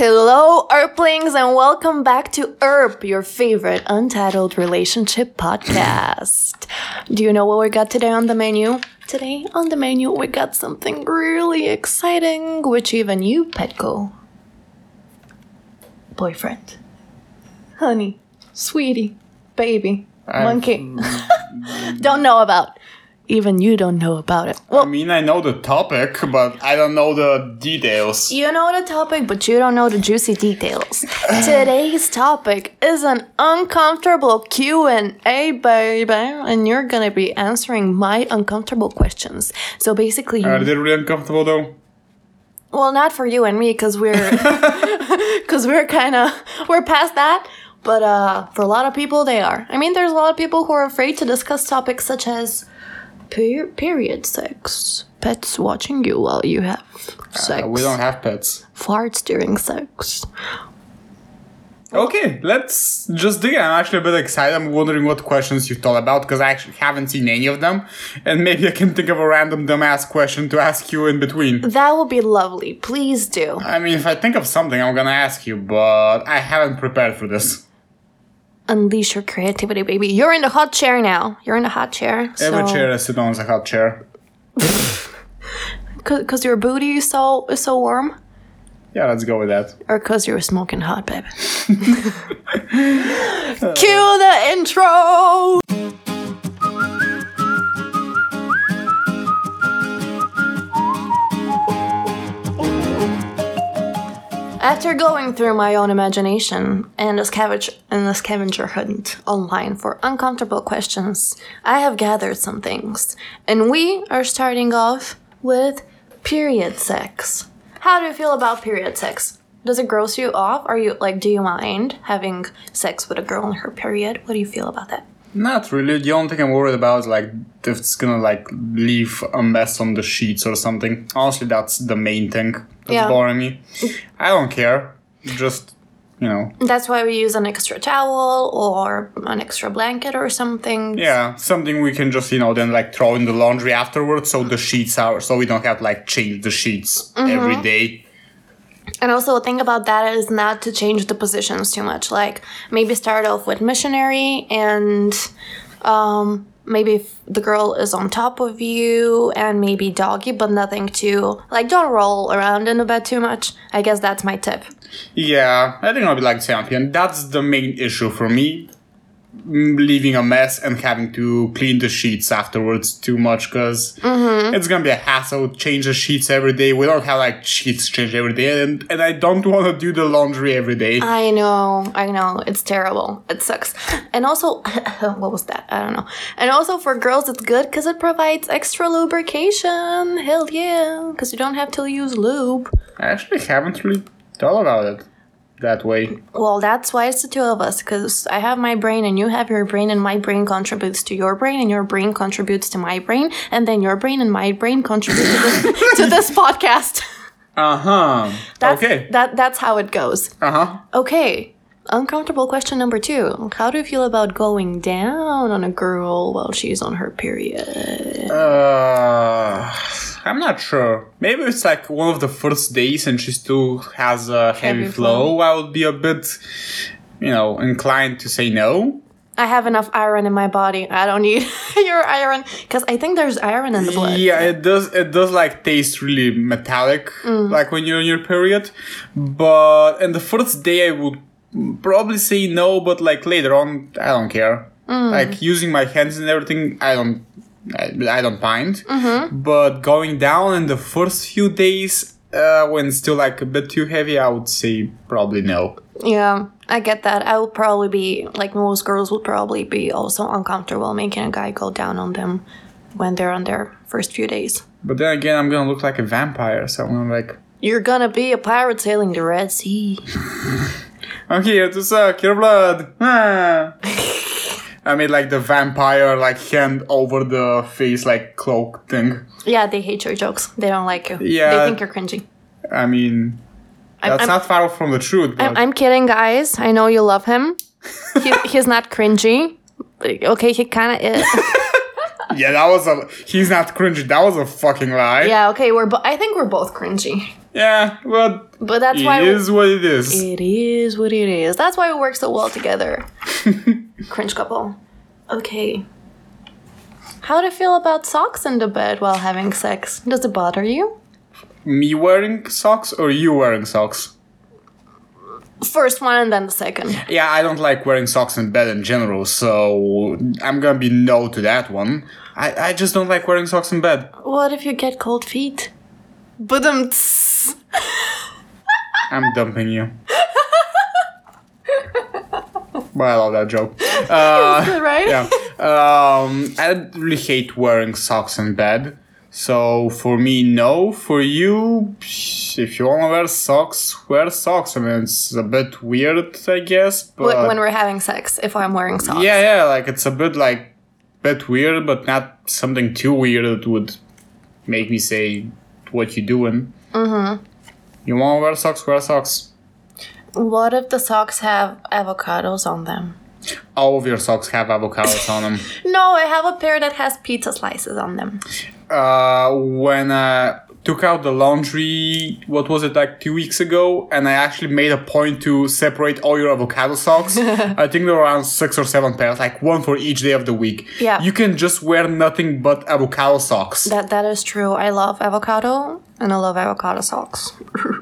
Hello, Earthlings, and welcome back to ERP, your favorite untitled relationship podcast. Do you know what we got today on the menu? Today on the menu, we got something really exciting, which even you, Petco, boyfriend, honey, sweetie, baby, monkey, don't know about. Even you don't know about it. Well, I mean, I know the topic, but I don't know the details. You know the topic, but you don't know the juicy details. Today's topic is an uncomfortable Q&A, baby, and you're gonna be answering my uncomfortable questions. So basically, Are they really uncomfortable though? well, not for you and me, because we're, because we're kind of, we're past that. But uh, for a lot of people, they are. I mean, there's a lot of people who are afraid to discuss topics such as per- period sex, pets watching you while you have sex, Uh, we don't have pets. farts during sex. Okay, let's just dig. in. I'm actually a bit excited. I'm wondering what questions you've thought about because I actually haven't seen any of them, and maybe I can think of a random dumbass question to ask you in between. That would be lovely. Please do. I mean, if I think of something, I'm gonna ask you, but I haven't prepared for this. Unleash your creativity, baby. You're in the hot chair now. You're in the hot chair. Every so- chair I sit on is a hot chair. Cause, cause your booty is so is so warm, Yeah, let's go with that. or cause you're smoking hot, baby. Cue the intro. After going through my own imagination and a scavenger and scavenger hunt online for uncomfortable questions, I have gathered some things. And we are starting off with period sex. How do you feel about period sex? Does it gross you off? Are you like do you mind having sex with a girl in her period? What do you feel about that? Not really. The only thing I'm worried about is like if it's gonna like leave a mess on the sheets or something. Honestly, that's the main thing that's Yeah. bothering me. I don't care. Just you know, That's why we use an extra towel or an extra blanket or something. yeah, something we can just you know then like throw in the laundry afterwards, so the sheets are so we don't have to like change the sheets Mm-hmm. every day. And also, the thing about that is not to change the positions too much. Like, maybe start off with missionary, and um, maybe if the girl is on top of you, and maybe doggy, but nothing too. Like, don't roll around in the bed too much. I guess that's my tip. Yeah, I think I'll be like champion. That's the main issue for me. Leaving a mess and having to clean the sheets afterwards too much because mm-hmm. it's gonna be a hassle. Change the sheets every day. We don't have like sheets changed every day, and, and I don't want to do the laundry every day. I know, I know, it's terrible. It sucks. And also, what was that? I don't know. And also, for girls, it's good because it provides extra lubrication. Hell yeah, because you don't have to use lube. I actually haven't really thought about it that way. Well, that's why it's the two of us, because I have my brain and you have your brain, and my brain contributes to your brain, and your brain contributes to my brain, and then your brain and my brain contribute to this, to this podcast. Uh huh. Okay. That, that's how it goes. Uh huh. Okay, uncomfortable question number two. How do you feel about going down on a girl while she's on her period? Uh, I'm not sure. Maybe it's like one of the first days and she still has a heavy, Heavy flow. I would be a bit, you know, inclined to say no. I have enough iron in my body. I don't need your iron, because I think there's iron in the blood. Yeah, it does. It does like taste really metallic, Mm. like when you're in your period. But in the first day, I would probably say no. But like later on, I don't care. Mm. Like using my hands and everything, I don't. I, I don't mind. Mm-hmm. But going down in the first few days, uh, when it's still like a bit too heavy, I would say probably no. Yeah, I get that. I would probably be like most girls would probably be also uncomfortable making a guy go down on them when they're on their first few days. But then again, I'm gonna look like a vampire, so I'm gonna like. You're gonna be a pirate sailing the Red Sea. I'm here to suck your blood. Ah. I made like the vampire like hand over the face like cloak thing. Yeah, they hate your jokes. They don't like you. Yeah. They think you're cringy. I mean, that's I'm, not far from the truth. But I'm, I'm kidding, guys. I know you love him. He, he's not cringy. Okay, he kind of is. yeah, that was a. He's not cringy. That was a fucking lie. yeah, okay, we're. Bo- I think we're both cringy. Yeah, but But that's It why is what it is. it is what it is. That's why we work so well together. Cringe couple. Okay. How do you feel about socks in the bed while having sex? Does it bother you? Me wearing socks or you wearing socks? First one and then the second. Yeah, I don't like wearing socks in bed in general, so I'm gonna be no to that one. I, I just don't like wearing socks in bed. What if you get cold feet? But um, I'm dumping you. but I love that joke. Uh, right? yeah. Um, I really hate wearing socks in bed. So for me, no. For you, if you want to wear socks, wear socks. I mean, it's a bit weird, I guess. But When when we're having sex, if I'm wearing socks. yeah, yeah, like it's a bit like bit weird, but not something too weird that would make me say what you doing. Mm-hmm. You want to wear socks? Wear socks. What if the socks have avocados on them? All of your socks have avocados on them. No, I have a pair that has pizza slices on them. Uh, when I took out the laundry, what was it like two weeks ago, and I actually made a point to separate all your avocado socks. I think there were around six or seven pairs, like one for each day of the week. Yeah. You can just wear nothing but avocado socks. That that is true. I love avocado and I love avocado socks.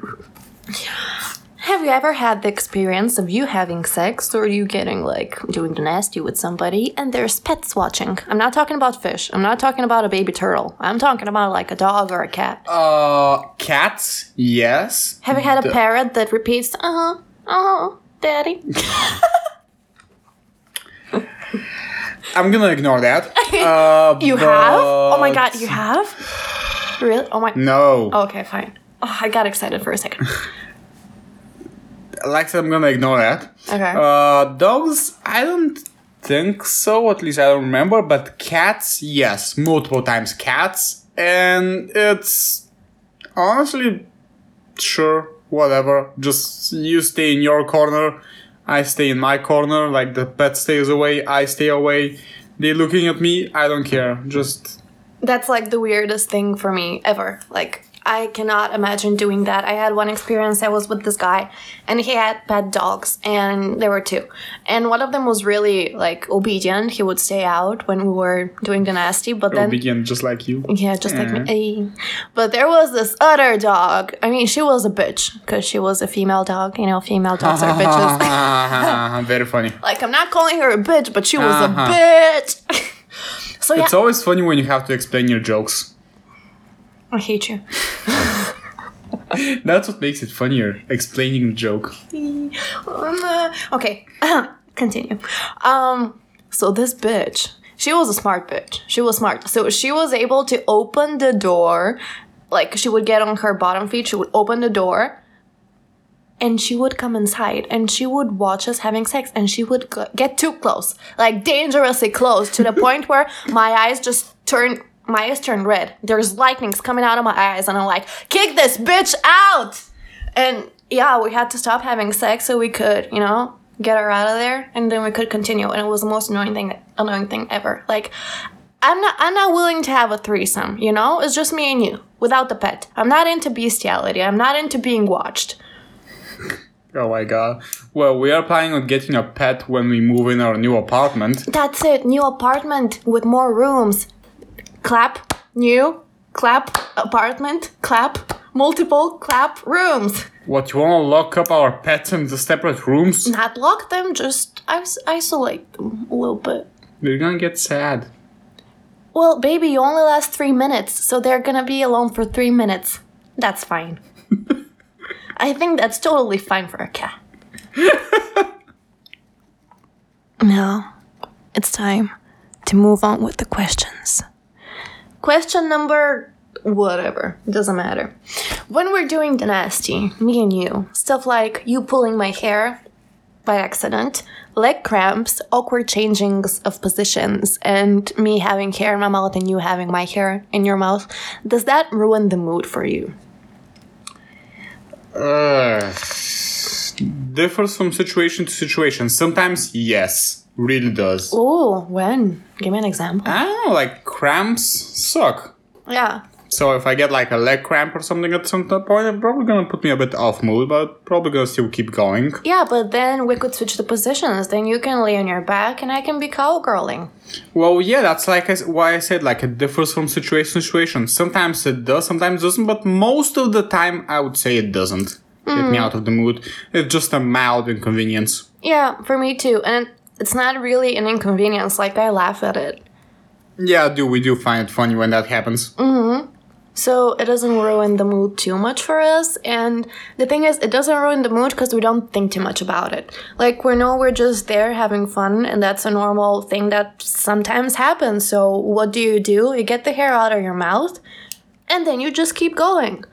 Have you ever had the experience of you having sex or you getting like doing the nasty with somebody and there's pets watching? I'm not talking about fish. I'm not talking about a baby turtle. I'm talking about like a dog or a cat. Uh, cats, yes. Have you had a parrot that repeats, uh huh, uh huh, daddy? I'm gonna ignore that. Uh, You have? Oh my god, you have? Really? Oh my. No. Okay, fine. Oh, I got excited for a second. Like I said, I'm gonna ignore that. Okay. Uh, dogs, I don't think so. At least I don't remember. But cats, yes, multiple times cats, and it's honestly, sure, whatever. Just you stay in your corner, I stay in my corner. Like the pet stays away, I stay away. They looking at me, I don't care. Just That's like the weirdest thing for me ever. Like, I cannot imagine doing that. I had one experience. I was with this guy, and he had pet dogs, and there were two. And one of them was really like obedient. He would stay out when we were doing the nasty, but then begin just like you. yeah, just like me. But there was this other dog. I mean, she was a bitch because she was a female dog. You know, female dogs are bitches. Very funny. like I'm not calling her a bitch, but she was Uh-huh. a bitch. so yeah, It's always funny when you have to explain your jokes. I hate you. That's what makes it funnier, explaining the joke. Um, uh, okay, continue. Um, so this bitch, she was a smart bitch. She was smart. So she was able to open the door, like she would get on her bottom feet, she would open the door, and she would come inside and she would watch us having sex and she would g- get too close, like dangerously close, to the point where my eyes just turned. My eyes turned red. There's lightnings coming out of my eyes, and I'm like, "Kick this bitch out!" And yeah, we had to stop having sex so we could, you know, get her out of there, and then we could continue. And it was the most annoying thing, annoying thing ever. Like, I'm not, I'm not willing to have a threesome. You know, it's just me and you without the pet. I'm not into bestiality. I'm not into being watched. Oh my god. Well, we are planning on getting a pet when we move in our new apartment. That's it. New apartment with more rooms. Clap. New. Clap. Apartment. Clap. Multiple. Clap. Rooms. What, you wanna lock up our pets in the separate rooms? Not lock them. Just is- isolate them a little bit. They're gonna get sad. Well, baby, you only last three minutes, so they're gonna be alone for three minutes. That's fine. I think that's totally fine for a cat. now, it's time to move on with the questions. Question number whatever, it doesn't matter. When we're doing the nasty, me and you, stuff like you pulling my hair by accident, leg cramps, awkward changings of positions, and me having hair in my mouth and you having my hair in your mouth, does that ruin the mood for you? Uh, differs from situation to situation. Sometimes, yes, really does. Oh, when? Give me an example. I don't know, like cramps suck. Yeah. So if I get like a leg cramp or something at some point, it's probably gonna put me a bit off mood, but probably gonna still keep going. Yeah, but then we could switch the positions. Then you can lay on your back and I can be cowgirling. Well, yeah, that's like I s why I said like it differs from situation to situation. Sometimes it does, sometimes it doesn't, but most of the time I would say it doesn't get me mm. out of the mood. It's just a mild inconvenience. Yeah, for me too. And it's not really an inconvenience. Like, I laugh at it. Yeah, do we do find it funny when that happens? Mhm. So it doesn't ruin the mood too much for us. And the thing is, it doesn't ruin the mood because we don't think too much about it. Like, we know we're just there having fun, and that's a normal thing that sometimes happens. So, what do you do? You get the hair out of your mouth, and then you just keep going.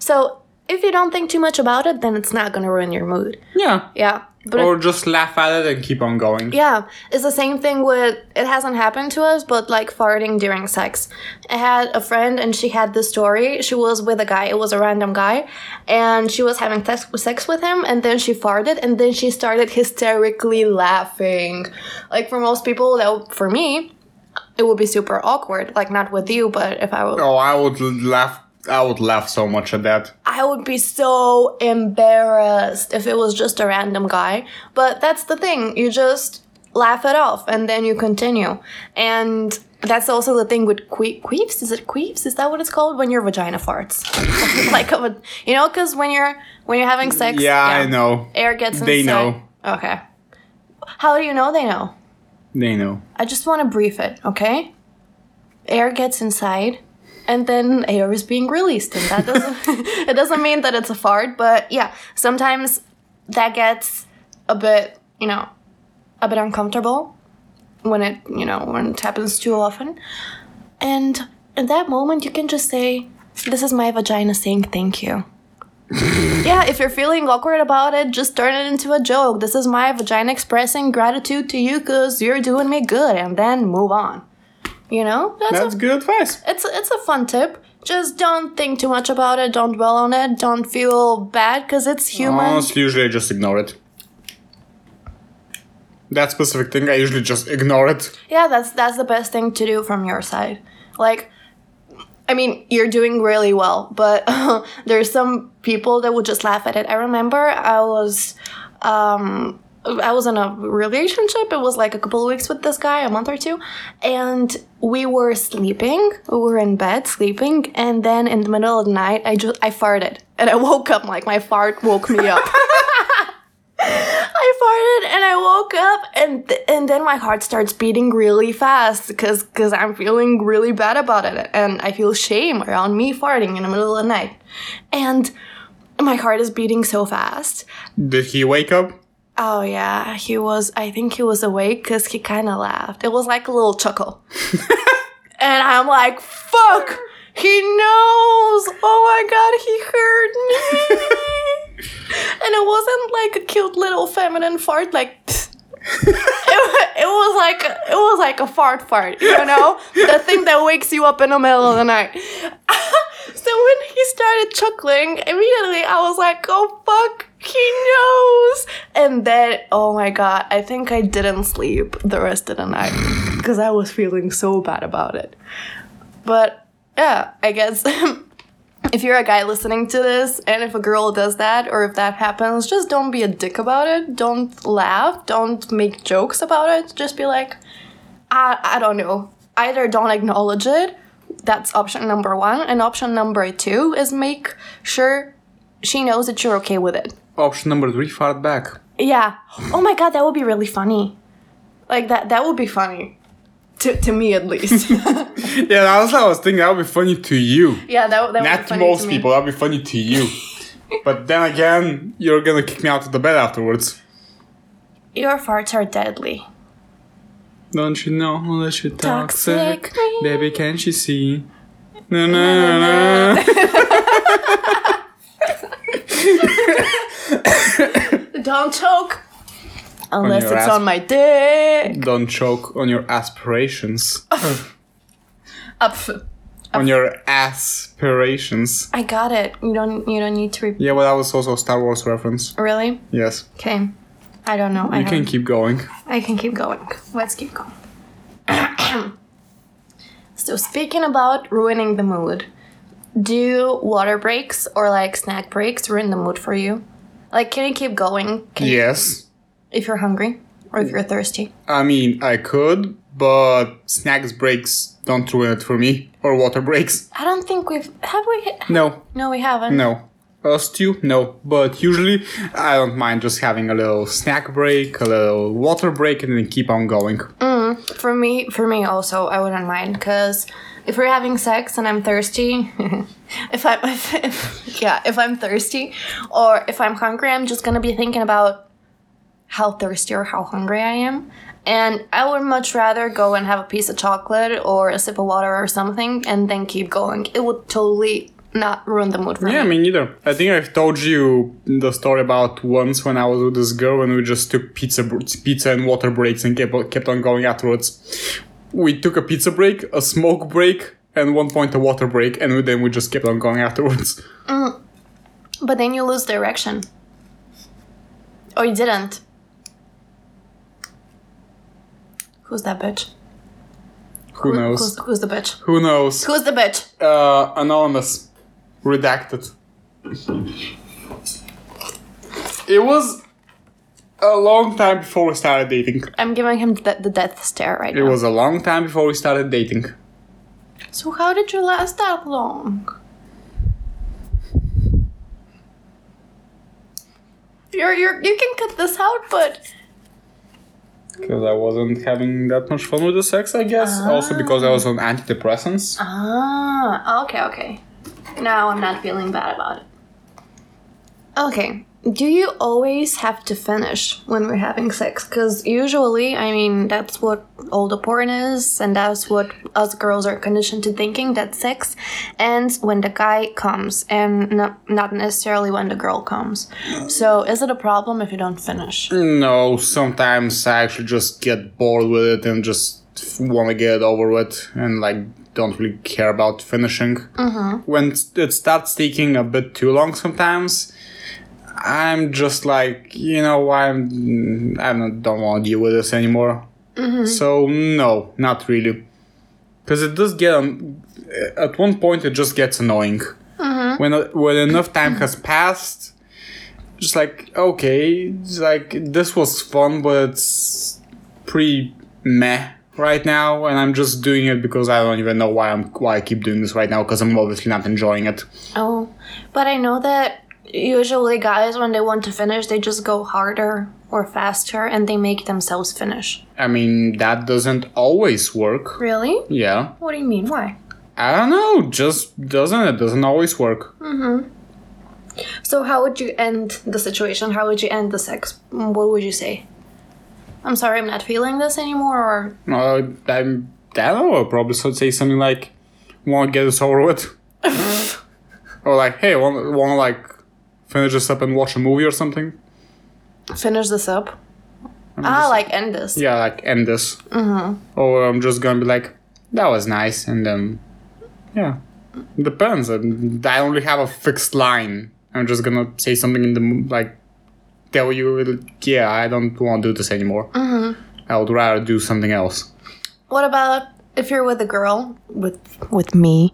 So, if you don't think too much about it, then it's not gonna ruin your mood. Yeah. Yeah. But Or just laugh at it and keep on going. yeah, it's the same thing with it hasn't happened to us, but like farting during sex. I had a friend and she had this story. She was with a guy, it was a random guy, and she was having sex, sex with him, and then she farted, and then she started hysterically laughing. Like for most people, that for me, it would be super awkward. Like not with you, but if I would, Oh, I would laugh. I would laugh so much at that. I would be so embarrassed if it was just a random guy. But that's the thing, you just laugh it off and then you continue. And that's also the thing with que- queefs. Is it queefs? Is that what it's called when your vagina farts? like a, you know, because when you're when you're having sex, Yeah, I know. air gets inside. They know. Okay. How do you know they know? They know. I just want to brief it, okay? Air gets inside, and then air is being released, and that doesn't it doesn't mean that it's a fart, but yeah, sometimes that gets a bit, you know, a bit uncomfortable when it, you know, when it happens too often. And in that moment, you can just say, "This is my vagina saying thank you." yeah, if you're feeling awkward about it, just turn it into a joke. This is my vagina expressing gratitude to you because you're doing me good, and then move on. You know, that's, That's a, good advice. it's it's a fun tip. Just don't think too much about it. Don't dwell on it. Don't feel bad because it's human. Honestly, usually I just ignore it. That specific thing, I usually just ignore it. Yeah, that's that's the best thing to do from your side. Like, I mean, you're doing really well, but there's some people that would just laugh at it. I remember I was, um, I was in a relationship. It was like a couple of weeks with this guy, a month or two, and we were sleeping. We were in bed sleeping, and then in the middle of the night, I just I farted, and I woke up. Like my fart woke me up. I farted and I woke up and th- and then my heart starts beating really fast because because I'm feeling really bad about it and I feel shame around me farting in the middle of the night and my heart is beating so fast. Did he wake up? Oh yeah, he was. I think he was awake because he kind of laughed. It was like a little chuckle, and I'm like, "Fuck, he knows! Oh my god, he heard me!" and it wasn't like a cute little feminine fart, like. it, it was like it was like a fart fart, you know, the thing that wakes you up in the middle of the night. so when he started chuckling, immediately I was like, "Oh fuck, he knows!" And then, oh my god, I think I didn't sleep the rest of the night because I was feeling so bad about it. But yeah, I guess if you're a guy listening to this and if a girl does that or if that happens, just don't be a dick about it. Don't laugh. Don't make jokes about it. Just be like, I, I don't know. Either don't acknowledge it. That's option number one. And option number two is make sure she knows that you're okay with it. Option number three, fart back. Yeah. Oh my god, that would be really funny. Like that that would be funny. To, to me at least. Yeah, that's what I was thinking. That would be funny to you. yeah, that, would- that would Not be to funny most to me. people. That would be funny to you. but then again, you're gonna kick me out of the bed afterwards. Your farts are deadly. Don't you know that you're toxic? Toxic. Baby, can't you see? Na na na Don't choke. Unless it's ass. on my dick. Don't choke on your aspirations. Up. on your aspirations. I got it. You don't. You don't need to. Re- Yeah, well, that was also a Star Wars reference. really? Yes. Okay. I don't know. I You can haven't- keep going. I can keep going. Let's keep going. so speaking about ruining the mood, Do water breaks or like snack breaks ruin the mood for you? Like, can you keep going can you- Yes. if you're hungry or if you're thirsty? I mean, I could, but snacks breaks don't ruin it for me. Or water breaks. I don't think we've have we. No, No, we haven't. no. Us too? No. But usually, I don't mind just having a little snack break, a little water break, and then keep on going. Mm, for me, for me also, I wouldn't mind because if we're having sex and I'm thirsty, if I'm, if, if, yeah, if I'm thirsty or if I'm hungry, I'm just gonna be thinking about how thirsty or how hungry I am. And I would much rather go and have a piece of chocolate or a sip of water or something and then keep going. It would totally not ruin the mood for me. Yeah, me. me neither. I think I've told you the story about once when I was with this girl and we just took pizza, pizza and water breaks and kept kept on going afterwards. We took a pizza break, a smoke break, and one point a water break, and then we just kept on going afterwards. But then you lose direction. Or you didn't. Who's that bitch? Who knows? Who's, who's the bitch? Who knows? Who's the bitch? Uh, anonymous, redacted. It was a long time before we started dating. I'm giving him the, the death stare right now. It now. was a long time before we started dating. So how did you last that long? You're, you're, you can cut this out, but Because I wasn't having that much fun with the sex, I guess. Also because I was on antidepressants. ah, okay, okay. Now I'm not feeling bad about it. Okay, do you always have to finish when we're having sex? Because usually, I mean, that's what all the porn is, and that's what us girls are conditioned to thinking that sex ends when the guy comes, and not, not necessarily when the girl comes. So, is it a problem if you don't finish? No, sometimes I actually just get bored with it and just want to get it over with and like don't really care about finishing. Mm-hmm. When it starts taking a bit too long sometimes, I'm just like, you know, why I'm I don't, don't want to deal with this anymore. So no, not really, because it does get um, at one point it just gets annoying. When when enough time has passed, just like okay, like this was fun, but it's pretty meh right now, and I'm just doing it because I don't even know why I'm why I keep doing this right now because I'm obviously not enjoying it. Oh, but I know that usually guys, when they want to finish, they just go harder or faster and they make themselves finish. I mean that doesn't always work. Really? Yeah, What do you mean? Why? I don't know, just doesn't it? Doesn't always work. Mhm. So, how would you end the situation? How would you end the sex? What would you say? I'm sorry, I'm not feeling this anymore, or Uh, I'm, I don't know. I'll probably should say something like, "Want to get this over with," or like, "Hey, want want like finish this up and watch a movie or something." finish this up. Ah, like end this. Yeah, like end this. Mm-hmm. Or I'm just gonna be like, "That was nice," and then, yeah, depends. And I only have a fixed line. I'm just gonna say something in the like, tell you, "Yeah, I don't want to do this anymore." Mm-hmm. I would rather do something else. What about if you're with a girl with with me,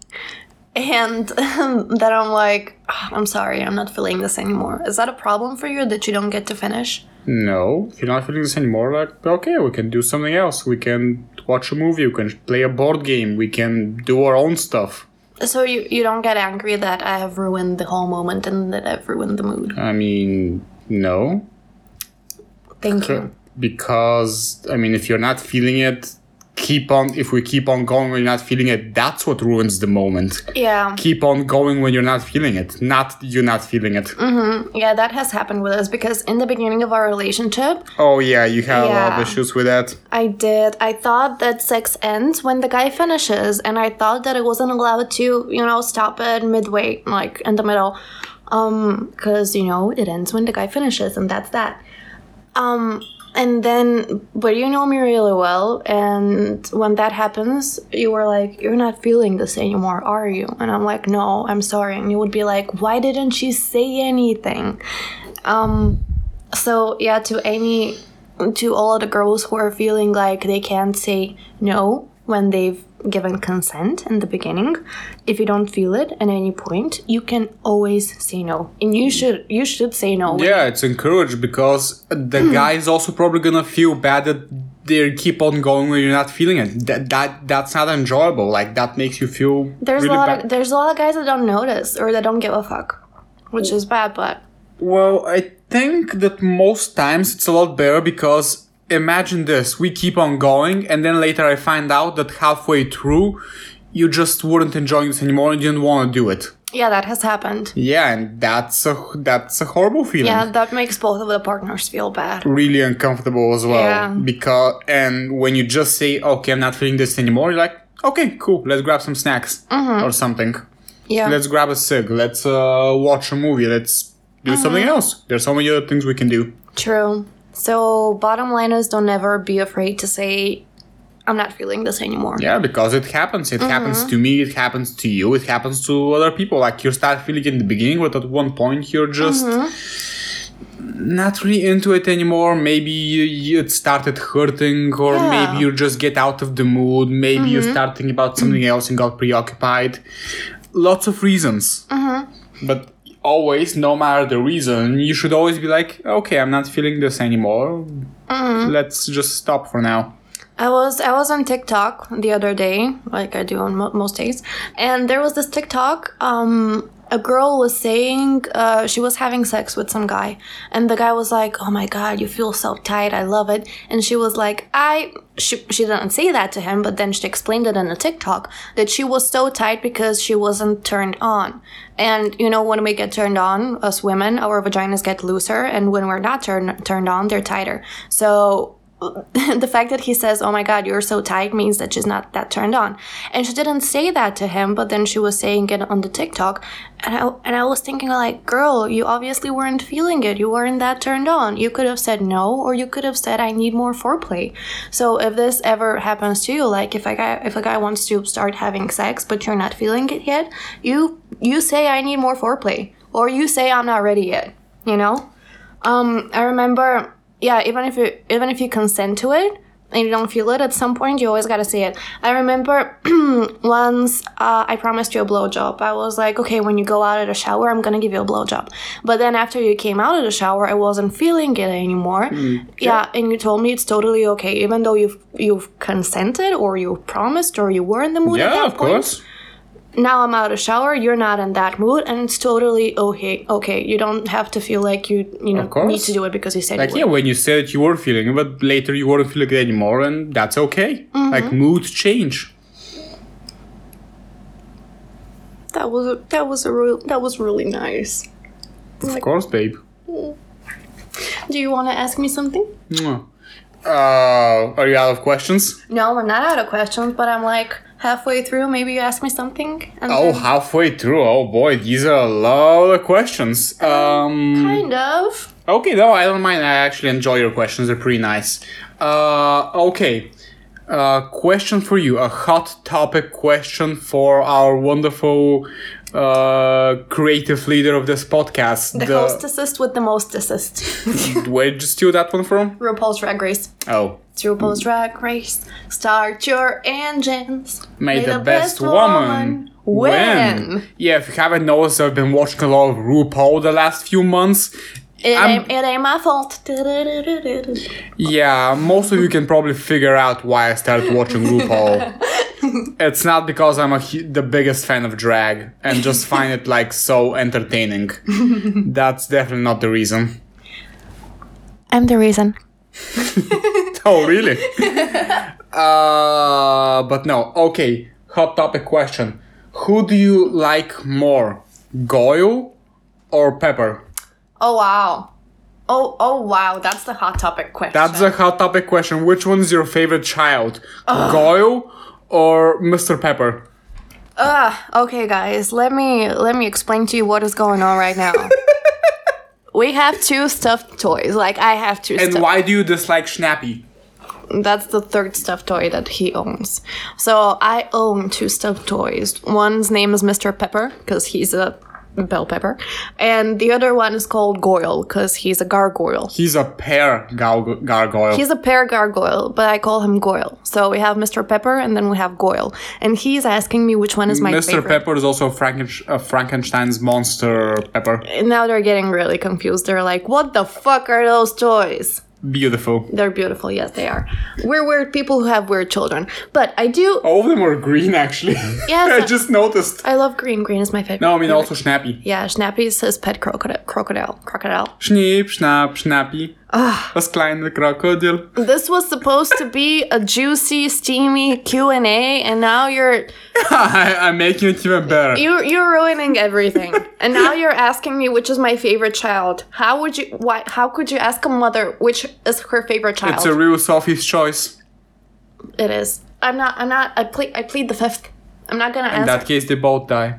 and that I'm like, "Ah, I'm sorry, I'm not feeling this anymore. Is that a problem for you that you don't get to finish? No, if you're not feeling this anymore, like, okay, we can do something else. We can watch a movie, we can play a board game, we can do our own stuff. So you you don't get angry that I have ruined the whole moment and that I've ruined the mood. I mean, no. Thank you. Because, I mean, if you're not feeling it, keep on, if we keep on going when you're not feeling it, that's what ruins the moment. Yeah, Keep on going when you're not feeling it, not you're not feeling it. yeah, that has happened with us because in the beginning of our relationship, Oh, yeah, you have a lot of issues with that. I did. I thought that sex ends when the guy finishes, and I thought that I wasn't allowed to, you know, stop it midway, like in the middle, um, because you know it ends when the guy finishes, and that's that. Um, and then, but you know me really well, and when that happens, you were like, "You're not feeling this anymore, are you?" And I'm like, "No, I'm sorry." And you would be like, "Why didn't she say anything?" Um, so yeah, to any to all of the girls who are feeling like they can't say no when they've given consent in the beginning. If you don't feel it at any point, you can always say no, and you should you should say no. Yeah, it's encouraged because the guy is also probably gonna feel bad that they keep on going when you're not feeling it. That that that's not enjoyable. Like that makes you feel There's really a lot bad. of there's a lot of guys that don't notice or that don't give a fuck, which is bad. But Well, I think that most times it's a lot better because imagine this we keep on going, and then later I find out that halfway through you just weren't enjoying this anymore and you didn't want to do it. yeah, that has happened. Yeah, and that's a that's a horrible feeling. Yeah, that makes both of the partners feel bad. Really uncomfortable as well. Yeah. Because and when you just say, Okay, I'm not feeling this anymore, you're like, Okay, cool, let's grab some snacks Mm-hmm. or something. Yeah. Let's grab a cig, let's uh, watch a movie, let's do something Mm-hmm. else. There's so many other things we can do. True. So, bottom line is don't ever be afraid to say, I'm not feeling this anymore. Yeah, because it happens. It happens Mm-hmm. to me, it happens to you, it happens to other people. Like you start feeling it in the beginning, but at one point you're just Mm-hmm. not really into it anymore. Maybe it started hurting, or Yeah. Mm-hmm. maybe you just get out of the mood. Maybe you start thinking about something else and got preoccupied. Lots of reasons. Mm-hmm. But always, no matter the reason, you should always be like, okay, I'm not feeling this anymore. Mm-hmm. Let's just stop for now. I was I was on TikTok the other day, like I do on mo- most days, and there was this TikTok. Um, a girl was saying uh, she was having sex with some guy, and the guy was like, "Oh my god, you feel so tight. I love it." And she was like, "I." She, she didn't say that to him, but then she explained it in a TikTok that she was so tight because she wasn't turned on. And you know, when we get turned on, us women, our vaginas get looser, and when we're not turned turned on, they're tighter. So the fact that he says, "Oh my God, you're so tight," means that she's not that turned on. And she didn't say that to him, but then she was saying it on the TikTok, and I and I was thinking like, "Girl, you obviously weren't feeling it. You weren't that turned on. You could have said no, or you could have said, "I need more foreplay." So if this ever happens to you, like if a guy if a guy wants to start having sex but you're not feeling it yet, you you say, "I need more foreplay," or you say, "I'm not ready yet." You know. Um, I remember, yeah, even if you even if you consent to it and you don't feel it at some point, you always gotta say it. I remember once uh, I promised you a blowjob. I was like, okay, when you go out of the shower, I'm gonna give you a blowjob. But then after you came out of the shower, I wasn't feeling it anymore. Yeah, and you told me it's totally okay, even though you've you've consented or you promised or you were in the mood at Yeah, that of point course. Now I'm out of shower, you're not in that mood, and it's totally okay. Okay, you don't have to feel like you you know need to do it because you said Like yeah, when you said you were feeling it, but later you weren't feeling it anymore, and that's okay. Mm-hmm. Like mood change. That was a, that was a real that was really nice. Of course, babe. Do you want to ask me something? Mwah. Uh, are you out of questions? No, I'm not out of questions, but I'm like halfway through. Maybe you ask me something. Oh, then- halfway through. Oh boy, these are a lot of questions. Um. kind of. Okay, no, I don't mind. I actually enjoy your questions. They're pretty nice. Uh, okay. Uh, question for you. A hot topic question for our wonderful uh, creative leader of this podcast. The, host assist with the most assist. Where did you steal that one from? RuPaul's Drag Race. Oh. It's RuPaul's Drag Race. Start your engines. May the, best, woman win. Yeah, if you haven't noticed, I've been watching a lot of RuPaul the last few months. It ain't, it ain't my fault. Yeah, most of you can probably figure out why I started watching RuPaul. it's not because I'm a, the biggest fan of drag and just find it like so entertaining. That's definitely not the reason. I'm the reason. Oh, really? uh, but no. Okay, hot topic question. Who do you like more, Goyle or Pepper? Oh wow. Oh oh wow, that's the hot topic question. That's a hot topic question. Which one's your favorite child, Goyle or Mr. Pepper? Ugh. Okay, guys, let me let me explain to you what is going on right now. we have two stuffed toys. Like I have two. And stuffed. why do you dislike Schnappy? That's the third stuffed toy that he owns. So I own two stuffed toys. One's name is Mr. Pepper because he's a bell pepper, and the other one is called Goyle because he's a gargoyle. He's a pear gar- gargoyle. He's a pear gargoyle, but I call him Goyle. So we have Mr. Pepper and then we have Goyle, and he's asking me which one is my Mr. favorite. Pepper is also Franken- uh, Frankenstein's monster pepper. And now they're getting really confused. They're like, "What the fuck are those toys?" Beautiful. They're beautiful, yes, they are. We're weird people who have weird children, but I do. All of them are green, actually. Yes. I just noticed. I love green. Green is my favorite. No, I mean also Snappy. Yeah, Snappy's his pet crocodile. Crocodile. Crocodile. Schnipp, schnapp, Snappy. Ah. Das kleine Krokodil. This was supposed to be a juicy, steamy Q and A, and now you're I, I'm making it even better. you you're ruining everything. and now you're asking me which is my favorite child. How would you? Why? How could you ask a mother which is her favorite child? It's a real Sophie's choice. it is. I'm not. I'm not. I plead. I plead the fifth. I'm not gonna In answer. that case, they both die.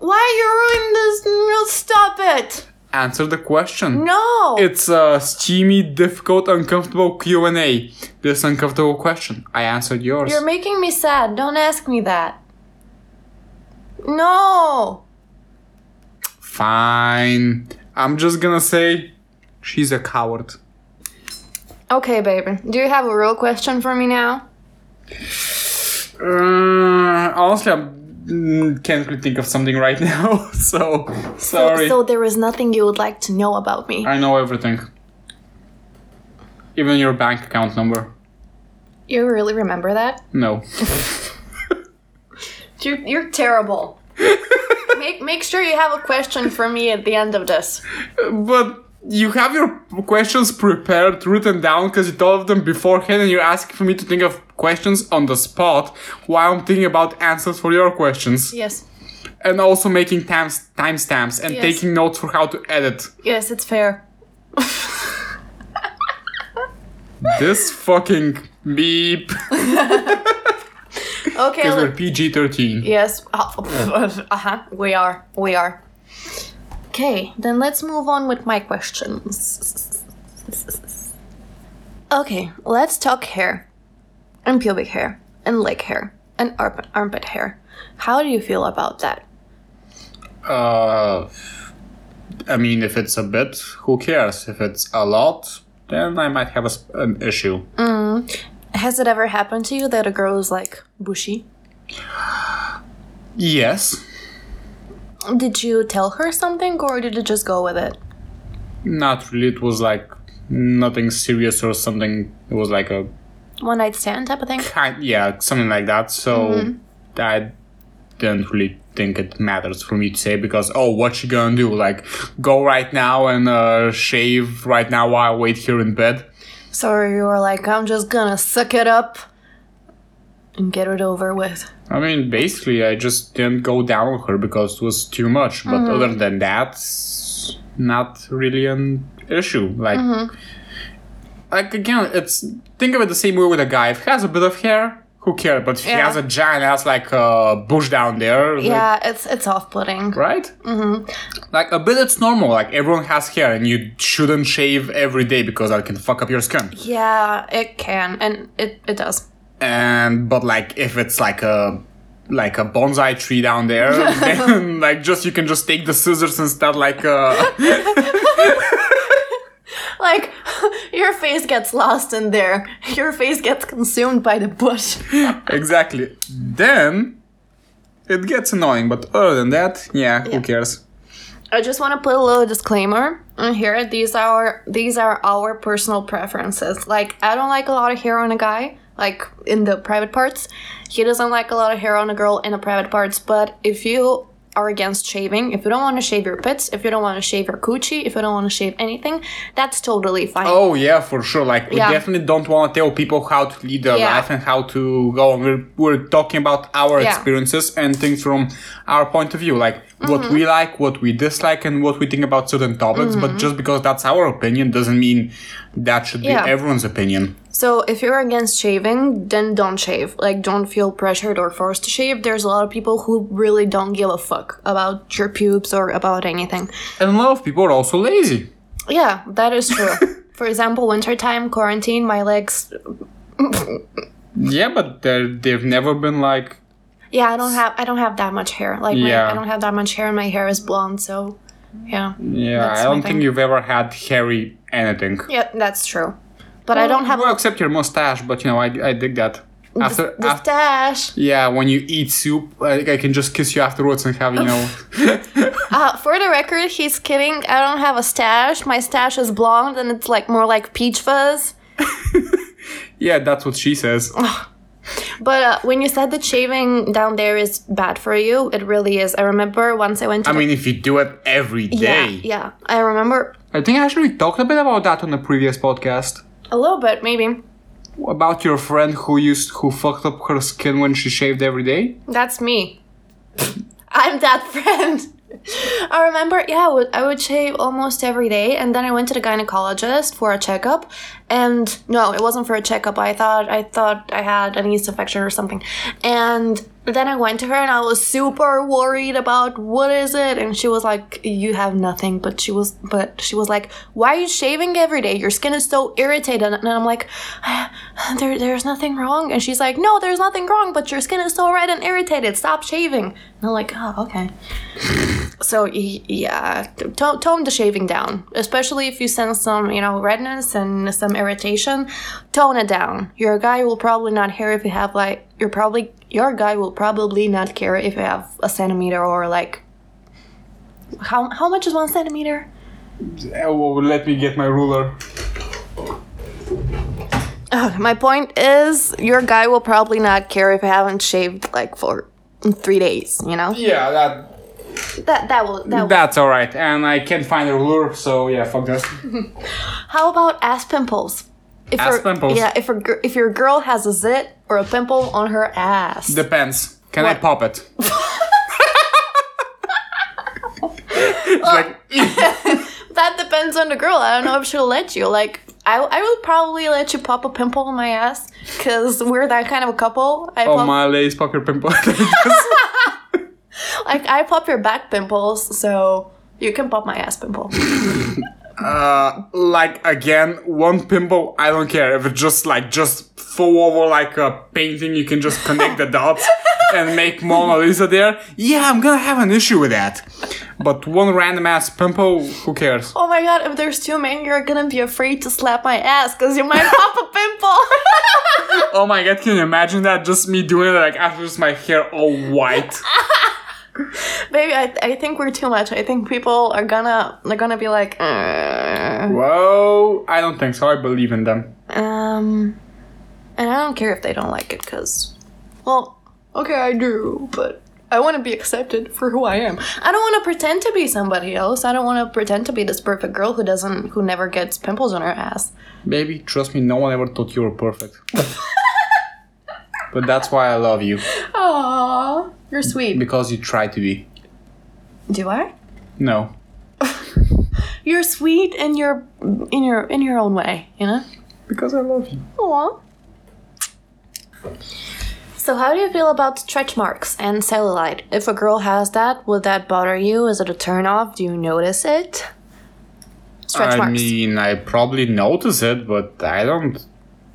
Why are you ruining this? No, stop it. Answer the question. No. It's a steamy, difficult, uncomfortable Q&A. This uncomfortable question. I answered yours. You're making me sad. Don't ask me that. No. Fine. I'm just gonna say she's a coward. Okay, baby. Do you have a real question for me now? Uh, honestly, I Mm, can't think of something right now. So sorry. So there is nothing you would like to know about me. I know everything. Even your bank account number. You really remember that? No. You're, you're terrible. make make sure you have a question for me at the end of this. But you have your questions prepared, written down, because you thought of them beforehand, and you're asking for me to think of questions on the spot while I'm thinking about answers for your questions. Yes. And also making times timestamps and Yes. taking notes for how to edit. Yes, it's fair. This fucking beep. Okay. Because we're PG 13. yes. Uh huh. We are. We are. Okay, then let's move on with my questions. Okay, let's talk hair, and pubic hair, and leg hair, and armpit, armpit hair. How do you feel about that? Uh, I mean, if it's a bit, who cares? If it's a lot, then I might have a, an issue. Mm. Has it ever happened to you that a girl is like bushy? Yes. Did you tell her something or did you just go with it? Not really. It was like nothing serious or something. It was like a One night stand type of thing? kind, yeah, something like that. So I didn't really think it matters for me to say because oh, what you gonna do? Like go right now and uh, shave right now while I wait here in bed? So you were like, I'm just gonna suck it up and get it over with. I mean, basically, I just didn't go down with her because it was too much. But mm-hmm. other than that, it's not really an issue. Like, mm-hmm. like again, it's think of it the same way with a guy. If he has a bit of hair, who cares? But if he has a giant ass like a bush down there, like, Yeah, it's it's off putting. right? Mm-hmm. Like a bit, it's normal. Like everyone has hair, and you shouldn't shave every day because that can fuck up your skin. Yeah, it can, and it, it does. And but like if it's like a like a bonsai tree down there then like just you can just take the scissors and start like uh Like, your face gets lost in there. Your face gets consumed by the bush. exactly then it gets annoying but other than that yeah, who cares I just want to put a little disclaimer here. These are these are our personal preferences. Like, I don't like a lot of hair on a guy, like in the private parts. He doesn't like a lot of hair on a girl in the private parts. But if you are against shaving, if you don't want to shave your pits, if you don't want to shave your coochie, if you don't want to shave anything, that's totally fine. oh yeah for sure like we Yeah. definitely don't want to tell people how to lead their Yeah. life and how to go on we're, we're talking about our Yeah. experiences and things from our point of view like what Mm-hmm. we like what we dislike and what we think about certain topics but just because that's our opinion doesn't mean that should be Mm-hmm. Everyone's opinion So if you're against shaving, then don't shave. Like don't feel pressured or forced to shave. There's a lot of people who really don't give a fuck about your pubes or about anything. and a lot of people are also lazy Yeah, that is true. For example, wintertime, quarantine, my legs yeah but they've never been like Yeah, I don't have I don't have that much hair. Like my- Yeah. I don't have that much hair, and my hair is blonde. So, yeah, Yeah, I don't think you've ever had hairy anything. yeah, that's true. But I don't have well, except your mustache, but you know, I, I dig that. After, the after stash. yeah, when you eat soup, like I can just kiss you afterwards and have you know. Uh, for the record, he's kidding. I don't have a stash. My stash is blonde, and it's like more like peach fuzz. yeah, that's what she says. But uh, when you said that shaving down there is bad for you, it really is. I remember once I went to. I mean, if you do it every day. yeah, yeah. I remember I think I actually talked a bit about that on the previous podcast. A little bit, maybe. About your friend who used who fucked up her skin when she shaved every day. That's me. I'm that friend. I remember, yeah, I would, I would shave almost every day, and then I went to the gynecologist for a checkup, and no, it wasn't for a checkup. I thought I thought I had an yeast infection or something, and then I went to her and I was super worried about what is it, and she was like, "You have nothing," but she was, but she was like, "Why are you shaving every day? Your skin is so irritated," and I'm like, "There, there's nothing wrong," and she's like, "No, there's nothing wrong, but your skin is so red and irritated. Stop shaving." And I'm like, "Oh, okay." So yeah, tone, tone the shaving down, especially if you sense some, you know, redness and some irritation. Tone it down. Your guy will probably not care if you have like you're probably your guy will probably not care if you have a centimeter or like how how much is one centimeter? Oh, let me get my ruler. Ugh, my point is, your guy will probably not care if you haven't shaved like for three days. You know Yeah, that that that will that. That's all right. And I can't find a ruler, so yeah, fuck this. How about ass pimples? If Ass your- pimples? Yeah, if a if your girl has a zit or a pimple on her ass. Depends. Can I pop it? like that depends on the girl. I don't know if she'll let you. Like, I, I would probably let you pop a pimple on my ass because we're that kind of a couple. I oh pop, my lace pop your pimple. like I pop your back pimples, so you can pop my ass pimple. uh, like again, one pimple. I don't care if it's just like just full over like a painting. You can just connect the dots and make Mona Lisa there. Yeah, I'm gonna have an issue with that. But one random ass pimple, who cares? oh my god, if there's too many, you're gonna be afraid to slap my ass because you might pop a pimple. Oh my god, can you imagine that? Just me doing it like after just my hair all white. Baby, I, I think we're too much. I think people are gonna they're gonna be like, "Uh." Whoa, I don't think so. I believe in them. um, and I don't care if they don't like it because, well, okay, I do, but I want to be accepted for who I am. I don't want to pretend to be somebody else. I don't want to pretend to be this perfect girl who doesn't, who never gets pimples on her ass. Baby, trust me, no one ever thought you were perfect. but that's why I love you. Aww, you're sweet. Because you try to be. Do I? No. You're sweet in your in your in your own way, you know. Because I love you. Aww. So, how do you feel about stretch marks and cellulite? If a girl has that, would that bother you? Is it a turn off? Do you notice it? Stretch I marks. mean, I probably notice it, but I don't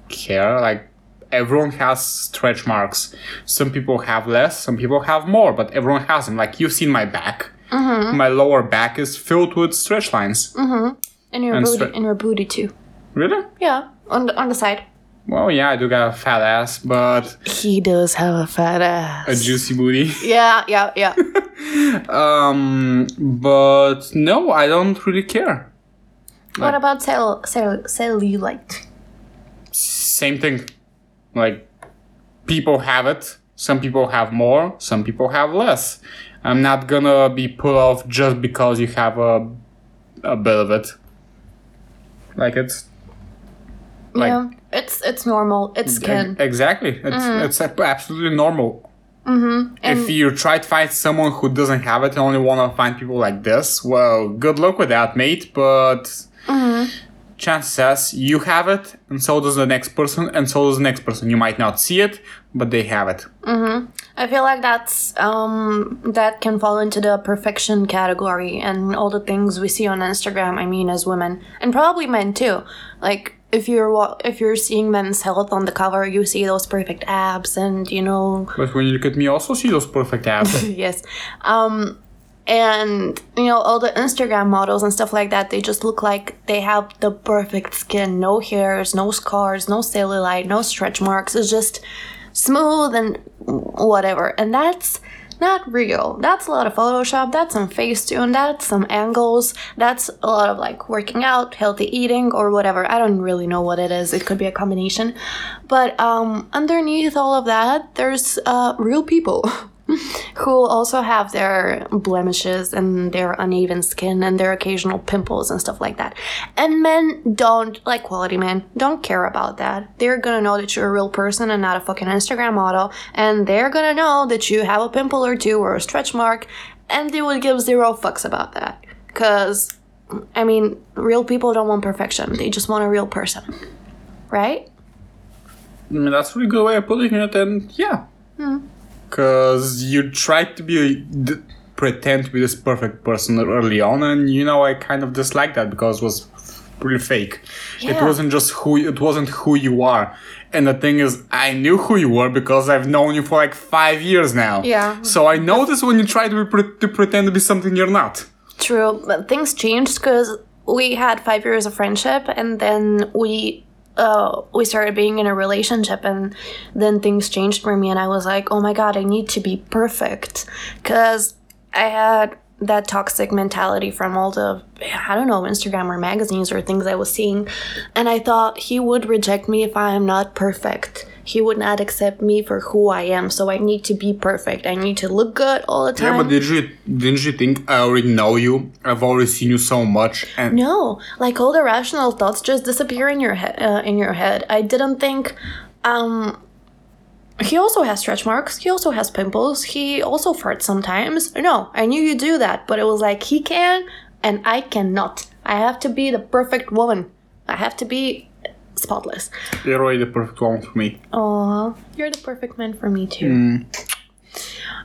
care. Like, everyone has stretch marks. Some people have less, some people have more, but everyone has them. Like, you've seen my back. Mm-hmm. My lower back is filled with stretch lines. in your and booty, stre- in your booty too. Really? Yeah, on the on the side. Well, yeah, I do got a fat ass, but He does have a fat ass. a juicy booty. Yeah, yeah, yeah. Um, but no, I don't really care. what about cell, cell cellulite? Same thing. Like, people have it. Some people have more. Some people have less. I'm not gonna be put off just because you have a a bit of it. Like it's like yeah, it's it's normal. It's skin. e- exactly. It's Mm-hmm. it's absolutely normal. if you try to find someone who doesn't have it and only want to find people like this, well, good luck with that, mate. But Mm-hmm. Chances you have it, and so does the next person, and so does the next person. You might not see it, but they have it. I feel like that's um that can fall into the perfection category and all the things we see on Instagram. I mean, as women and probably men too. Like if you're if you're seeing Men's Health on the cover, you see those perfect abs, and you know, But when you look at me, also see those perfect abs. yes, um, and you know all the Instagram models and stuff like that. They just look like they have the perfect skin, no hairs, no scars, no cellulite, no stretch marks. It's just smooth and whatever, and that's not real. That's a lot of Photoshop. That's some Facetune. That's some angles. That's a lot of like working out, healthy eating, or whatever. I don't really know what it is. It could be a combination, but um, underneath all of that, there's uh, real people. who also have their blemishes and their uneven skin and their occasional pimples and stuff like that. And men don't, like quality men, don't care about that. They're gonna know that you're a real person and not a fucking Instagram model, and they're gonna know that you have a pimple or two or a stretch mark, and they would give zero fucks about that. Cause, I mean, real people don't want perfection, they just want a real person. Right? I mean, that's a really good way of putting it, and yeah. Hmm. Because you tried to be, pretend to be this perfect person early on, and you know, I kind of dislike that because it was really fake. It wasn't just who, it wasn't who you are. And the thing is, I knew who you were because I've known you for like five years now. Yeah. So I noticed when you try to, be pre- to pretend to be something you're not. True, but things changed because we had five years of friendship, and then we uh, we started being in a relationship, and then things changed for me, and I was like, oh my god, I need to be perfect, because I had that toxic mentality from all the I don't know Instagram or magazines or things I was seeing, and I thought he would reject me if I am not perfect. He would not accept me for who I am, so I need to be perfect. I need to look good all the time. Yeah, but didn't you didn't you think I already know you? I've already seen you so much, and No, like all the rational thoughts just disappear in your head. Uh, in your head, I didn't think. Um, he also has stretch marks. He also has pimples. He also farts sometimes. No, I knew you do that, but it was like he can and I cannot. I have to be the perfect woman. I have to be spotless. you're already the perfect one for me. Oh, you're the perfect man for me too.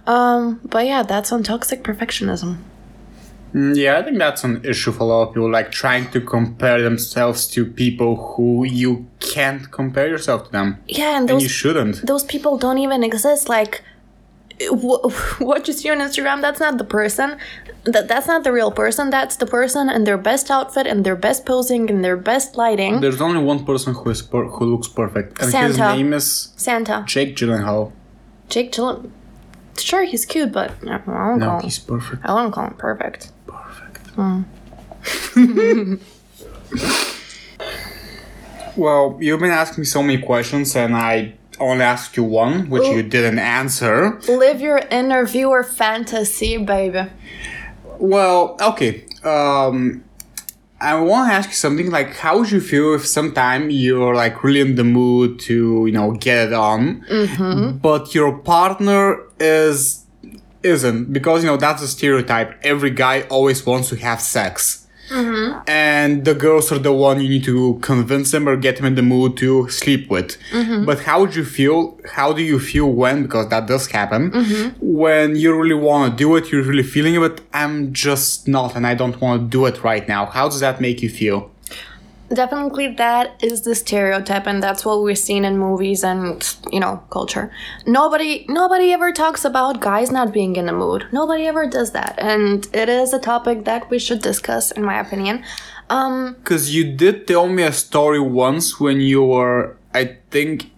Um, but yeah, that's on toxic perfectionism. Mm, Yeah, I think that's an issue for a lot of people, like trying to compare themselves to people who you can't compare yourself to them. Yeah, and And you shouldn't. those people don't even exist. Like, what you see on Instagram, that's not the person. That that's not the real person. That's the person in their best outfit and their best posing and their best lighting. There's only one person who is per- who looks perfect, and his name is Santa, Jake Gyllenhaal. Jake Gyllenhaal. Sure, he's cute, but I don't No, call him. he's perfect. I won't call him perfect. Perfect. Hmm. well, you've been asking me so many questions, and I only asked you one, which you didn't answer. Live your inner viewer fantasy, baby. Well, okay. Um, I want to ask you something like, how would you feel if sometime you're like really in the mood to, you know, get it on, but your partner is isn't because you know that's a stereotype. Every guy always wants to have sex. Mm-hmm. And the girls are the one you need to convince them or get them in the mood to sleep with. Mm-hmm. But how would you feel? How do you feel when? Because that does happen. Mm-hmm. When you really want to do it, you're really feeling it, but I'm just not, and I don't want to do it right now. How does that make you feel? Definitely, that is the stereotype, and that's what we're seeing in movies and you know culture. Nobody, nobody ever talks about guys not being in the mood. Nobody ever does that, and it is a topic that we should discuss, in my opinion. Um, Because you did tell me a story once when you were, I think,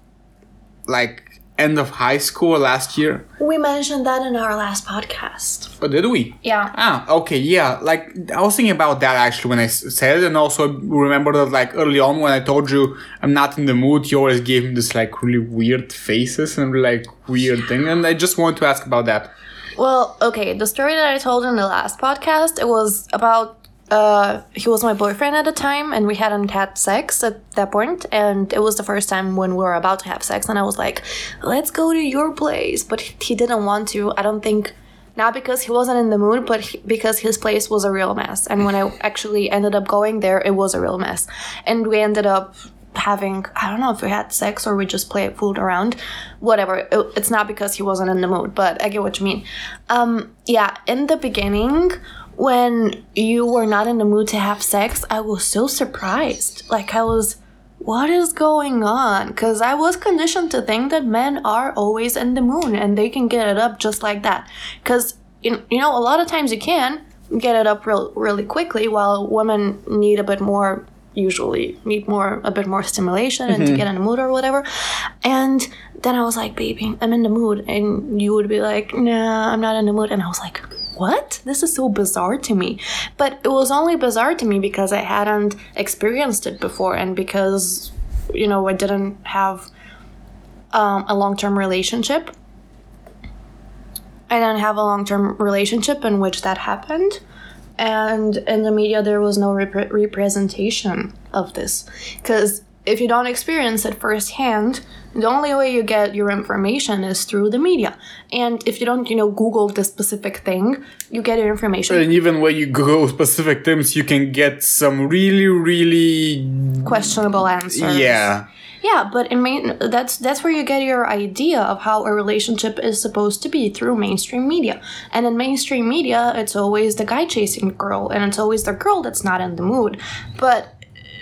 like end of high school last year. we mentioned that in our last podcast. Or did we? Yeah. Ah, okay, yeah. Like I was thinking about that actually when I said it, and also remember that like early on when I told you I'm not in the mood, you always gave me this like really weird faces and like weird thing, and I just wanted to ask about that. Well, okay, the story that I told in the last podcast, it was about uh he was my boyfriend at the time and we hadn't had sex at that point and it was the first time when we were about to have sex and I was like, "Let's go to your place." But he didn't want to. I don't think not because he wasn't in the mood, but he, because his place was a real mess. And when I actually ended up going there, it was a real mess. And we ended up having I don't know if we had sex or we just played fooled around, whatever. It- it's not because he wasn't in the mood, but I get what you mean. Um, yeah, in the beginning, when you were not in the mood to have sex, I was so surprised. Like I was, what is going on? Because I was conditioned to think that men are always in the moon and they can get it up just like that. Because, you you know, a lot of times you can get it up real, really quickly while women need a bit more usually need more a bit more stimulation and to mm-hmm. get in the mood or whatever and then i was like baby i'm in the mood and you would be like nah i'm not in the mood and i was like what this is so bizarre to me but it was only bizarre to me because i hadn't experienced it before and because you know i didn't have um, a long-term relationship I didn't have a long term relationship in which that happened. And in the media, there was no repre- representation of this. Because if you don't experience it firsthand, the only way you get your information is through the media. And if you don't, you know, Google the specific thing, you get your information. And even when you Google specific terms, you can get some really, really questionable answers. yeah. Yeah, but in main that's that's where you get your idea of how a relationship is supposed to be through mainstream media. And in mainstream media, it's always the guy chasing the girl, and it's always the girl that's not in the mood. But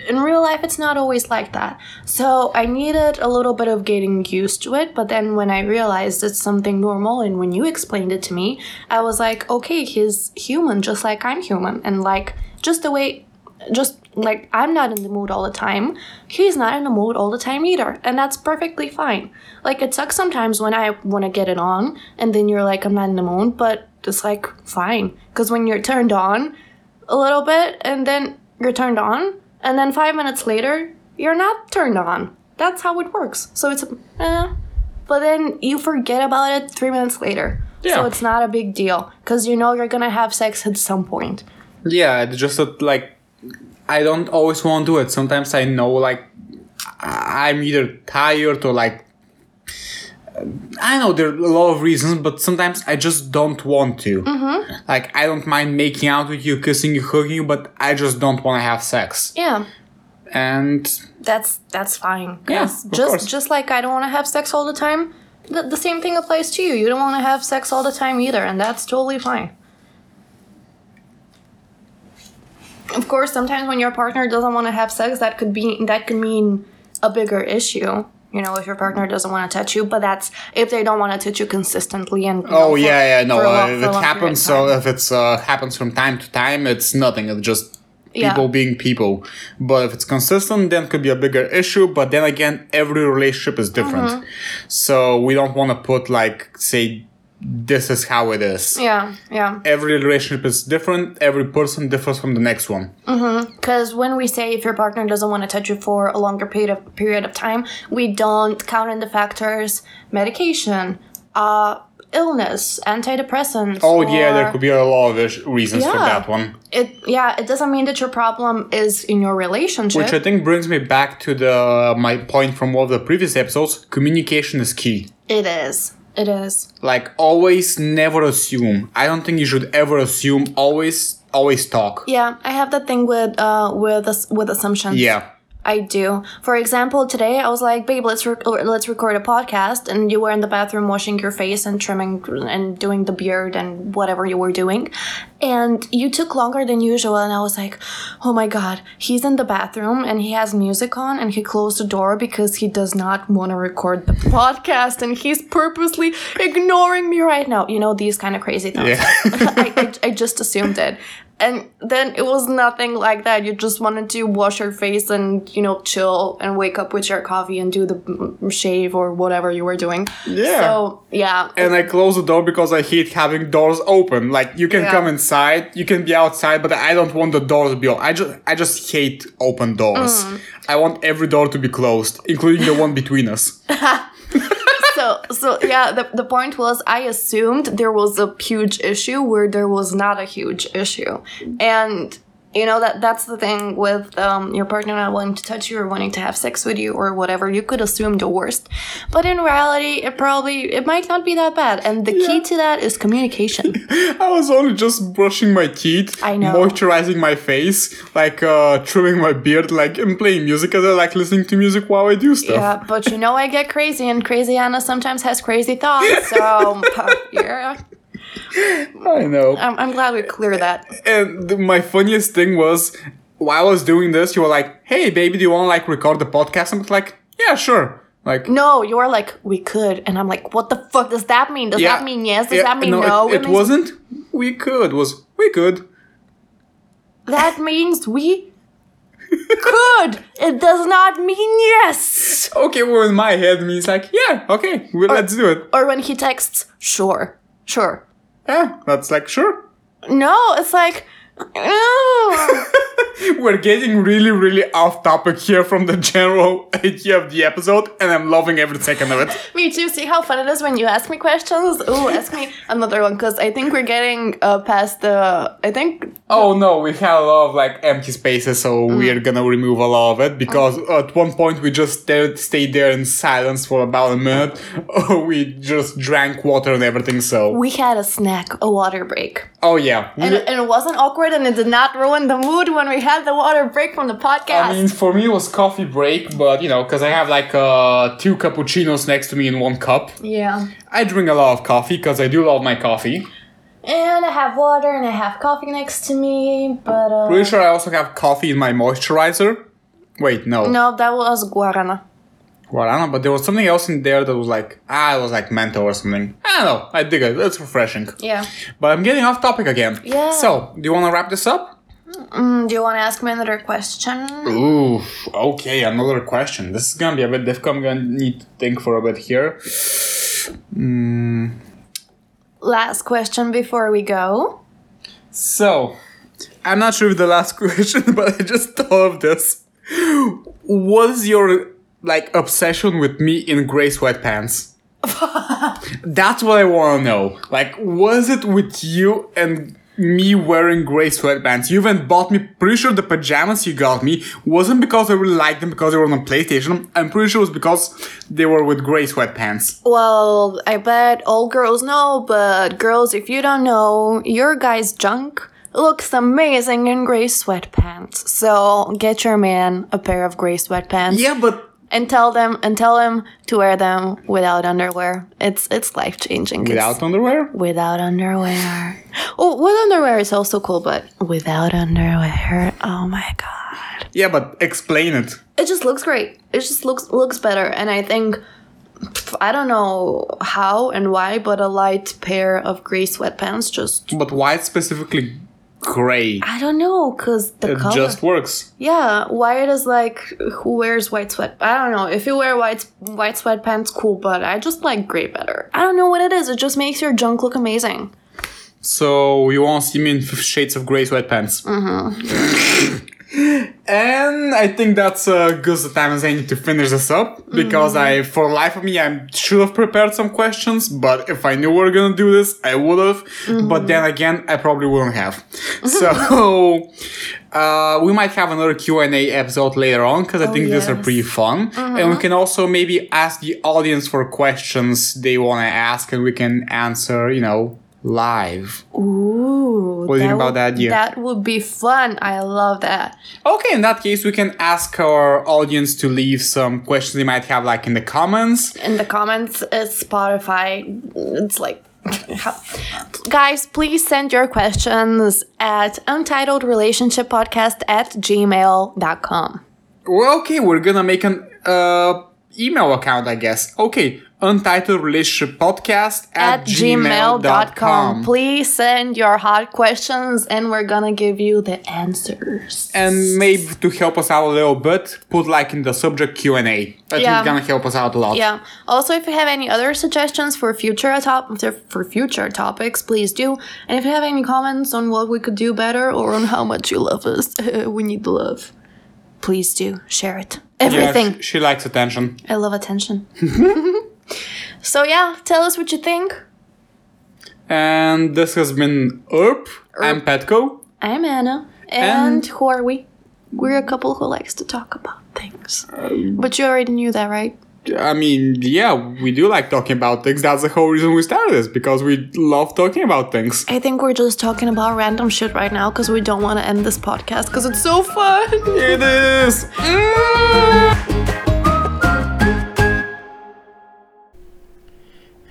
in real life, it's not always like that. So I needed a little bit of getting used to it. But then when I realized it's something normal, and when you explained it to me, I was like, okay, he's human, just like I'm human, and like just the way just like I'm not in the mood all the time. He's not in the mood all the time either. And that's perfectly fine. Like it sucks sometimes when I want to get it on and then you're like I'm not in the mood, but it's like fine cuz when you're turned on a little bit and then you're turned on and then 5 minutes later you're not turned on. That's how it works. So it's eh, but then you forget about it 3 minutes later. Yeah. So it's not a big deal cuz you know you're going to have sex at some point. Yeah, it's just that, like, I don't always want to do it. Sometimes I know, like, I'm either tired or, like, I know there are a lot of reasons, but sometimes I just don't want to. Mm-hmm. Like, I don't mind making out with you, kissing you, hugging you, but I just don't want to have sex. Yeah. And that's that's fine. Yeah, Yes, of just course. just like I don't want to have sex all the time. The, the same thing applies to you. You don't want to have sex all the time either, and that's totally fine. Of course, sometimes when your partner doesn't want to have sex, that could be that could mean a bigger issue. You know, if your partner doesn't want to touch you, but that's if they don't want to touch you consistently and. you know, oh for- yeah, yeah, no. Uh, long- if it happens, so if it's uh, happens from time to time, it's nothing. It's just Yeah. people being people. But if it's consistent, then it could be a bigger issue. But then again, every relationship is different, Mm-hmm. so we don't want to put like say this is how it is. Yeah, yeah. Every relationship is different. Every person differs from the next one. Because when we say if your partner doesn't want to touch you for a longer period of period of time, we don't count in the factors medication, uh, illness, antidepressants. Oh yeah, there could be a lot of ish- reasons for that one. It yeah, it doesn't mean that your problem is in your relationship. Which I think brings me back to the my point from one of the previous episodes. Communication is key. it is. It is. like always never assume i don't think you should ever assume always always talk Yeah, I have that thing with uh with us with assumptions. yeah I do. For example, today I was like, "Babe, let's rec- let's record a podcast," and you were in the bathroom washing your face and trimming and doing the beard and whatever you were doing, and you took longer than usual. And I was like, "Oh my god, he's in the bathroom and he has music on and he closed the door because he does not want to record the podcast and he's purposely ignoring me right now." You know these kind of crazy thoughts. Yeah. I, I, I just assumed it. And then it was nothing like that. You just wanted to wash your face and, you know, chill and wake up with your coffee and do the shave or whatever you were doing. Yeah. So, yeah. and i close the door because i hate having doors open like you can Yeah. come inside you can be outside but i don't want the door to be open i just i just hate open doors Mm. i want every door to be closed including the one between us so, so yeah, the, the point was I assumed there was a huge issue where there was not a huge issue. And, you know, that that's the thing with um, your partner not wanting to touch you or wanting to have sex with you or whatever. You could assume the worst. But in reality, it probably, it might not be that bad. And the key to that is communication. i was only just brushing my teeth I know. moisturizing my face like uh trimming my beard like and playing music as i like listening to music while i do stuff Yeah, but you know I get crazy, and crazy Anna sometimes has crazy thoughts. So yeah, i know I'm, I'm glad we clear that. And th- my funniest thing was while I was doing this, you were like, "Hey, baby, do you want to like record the podcast?" I'm like, "Yeah, sure." Like, No, you were like, we could. And I'm like, what the fuck does that mean? Does yeah, that mean yes? Does yeah, that mean no? It, it means- wasn't. We could. Was we could. That means we could. It does not mean yes. Okay, well, in my head, it means like, yeah, okay, well, let's do it. Or when he texts, sure, sure. Yeah, that's like sure. No, it's like. We're getting really, really off topic here from the general idea of the episode, and I'm loving every second of it. me too. See how fun it is when you ask me questions? Oh, ask me another one because I think we're getting uh, past the. I think Oh no, we had a lot of like empty spaces, so Mm. we're gonna remove a lot of it because at one point we just stayed, stayed there in silence for about a minute. we just drank water and everything, so. we had a snack, a water break. Oh yeah. And, and it wasn't awkward and it did not ruin the mood when we had the water break from the podcast. I mean, for me it was coffee break, but you know, because I have like uh, two cappuccinos next to me in one cup. yeah. I drink a lot of coffee because I do love my coffee. And I have water and I have coffee next to me, but uh, Pretty sure I also have coffee in my moisturizer. Wait, no. no, that was guarana. Guarana, but there was something else in there that was like, ah, it was like menthol or something. I don't know. I dig it. It's refreshing. Yeah. But I'm getting off topic again. Yeah. So, do you want to wrap this up? Mm, do you want to ask me another question? Ooh, okay, another question. This is gonna be a bit difficult. I'm gonna need to think for a bit here. Last question before we go. So, I'm not sure if the last question, but I just thought of this. What is your like obsession with me in gray sweatpants? That's what I want to know. Like, was it with you and me wearing gray sweatpants? You even bought me. Pretty sure the pajamas you got me wasn't because I really liked them because they were on PlayStation. I'm pretty sure it was because they were with gray sweatpants. Well, I bet all girls know, but girls, if you don't know, your guy's junk looks amazing in gray sweatpants. So get your man a pair of gray sweatpants. Yeah, but And tell them and tell him to wear them without underwear. It's it's life changing. without underwear. without underwear. Oh, with underwear is also cool, but without underwear, oh my god. Yeah, but explain it. It just looks great. It just looks looks better, and I think I don't know how and why, but a light pair of gray sweatpants just But why specifically gray? I don't know, cause the It color. just works. yeah, white is like who wears white sweat? I don't know. If you wear white white sweatpants, cool, but I just like gray better. I don't know what it is. It just makes your junk look amazing. So you want to see me in Shades of Grey sweatpants? Mm-hmm. and I think that's a good time as any to finish this up because mm-hmm. I, for life of me, I should have prepared some questions. But if I knew we were gonna do this, I would have. Mm-hmm. But then again, I probably wouldn't have. So. Uh, we might have another Q&A episode later on because I oh, think these are pretty fun. And we uh-huh. can also maybe ask the audience for questions they want to ask and we can answer, you know, live. Ooh. What do you think about would- that idea? That would be fun. I love that. Okay, in that case, we can ask our audience to leave some questions they might have, like in the comments. In the comments, it's Spotify. It's like. Guys, please send your questions at untitledrelationshippodcast at gmail.com. Well, okay, we're gonna make an uh, email account, I guess. Okay, untitled relationship podcast at, At gmail.com. gmail.com. Please send your hot questions and we're gonna give you the answers. And maybe to help us out a little bit, put like in the subject Q and A. That's Yeah. gonna help us out a lot. Yeah. Also, if you have any other suggestions for future top for future topics, please do. And if you have any comments on what we could do better or on how much you love us, we need the love. Please do share it. Everything. sh- she likes attention. I love attention. so yeah, tell us what you think. And this has been URP. I'm Petko. I'm Anna, and, who are we? We're a couple who likes to talk about things. Uh, but you already knew that, right? I mean, yeah, we do like talking about things. That's the whole reason we started this because we love talking about things. I think we're just talking about random shit right now because we don't want to end this podcast because it's so fun. It is. Mm.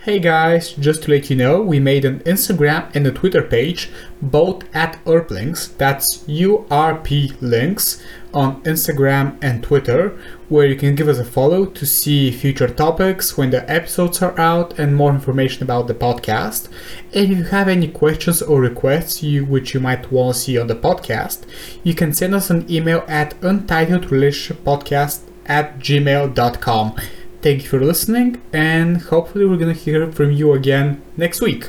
Hey guys, just to let you know, we made an Instagram and a Twitter page, both at URPLinks, that's URP links, on Instagram and Twitter, where you can give us a follow to see future topics when the episodes are out and more information about the podcast. And if you have any questions or requests you which you might want to see on the podcast, you can send us an email at untitledrelationshippodcast at gmail.com. Thank you for listening, and hopefully, we're gonna hear from you again next week.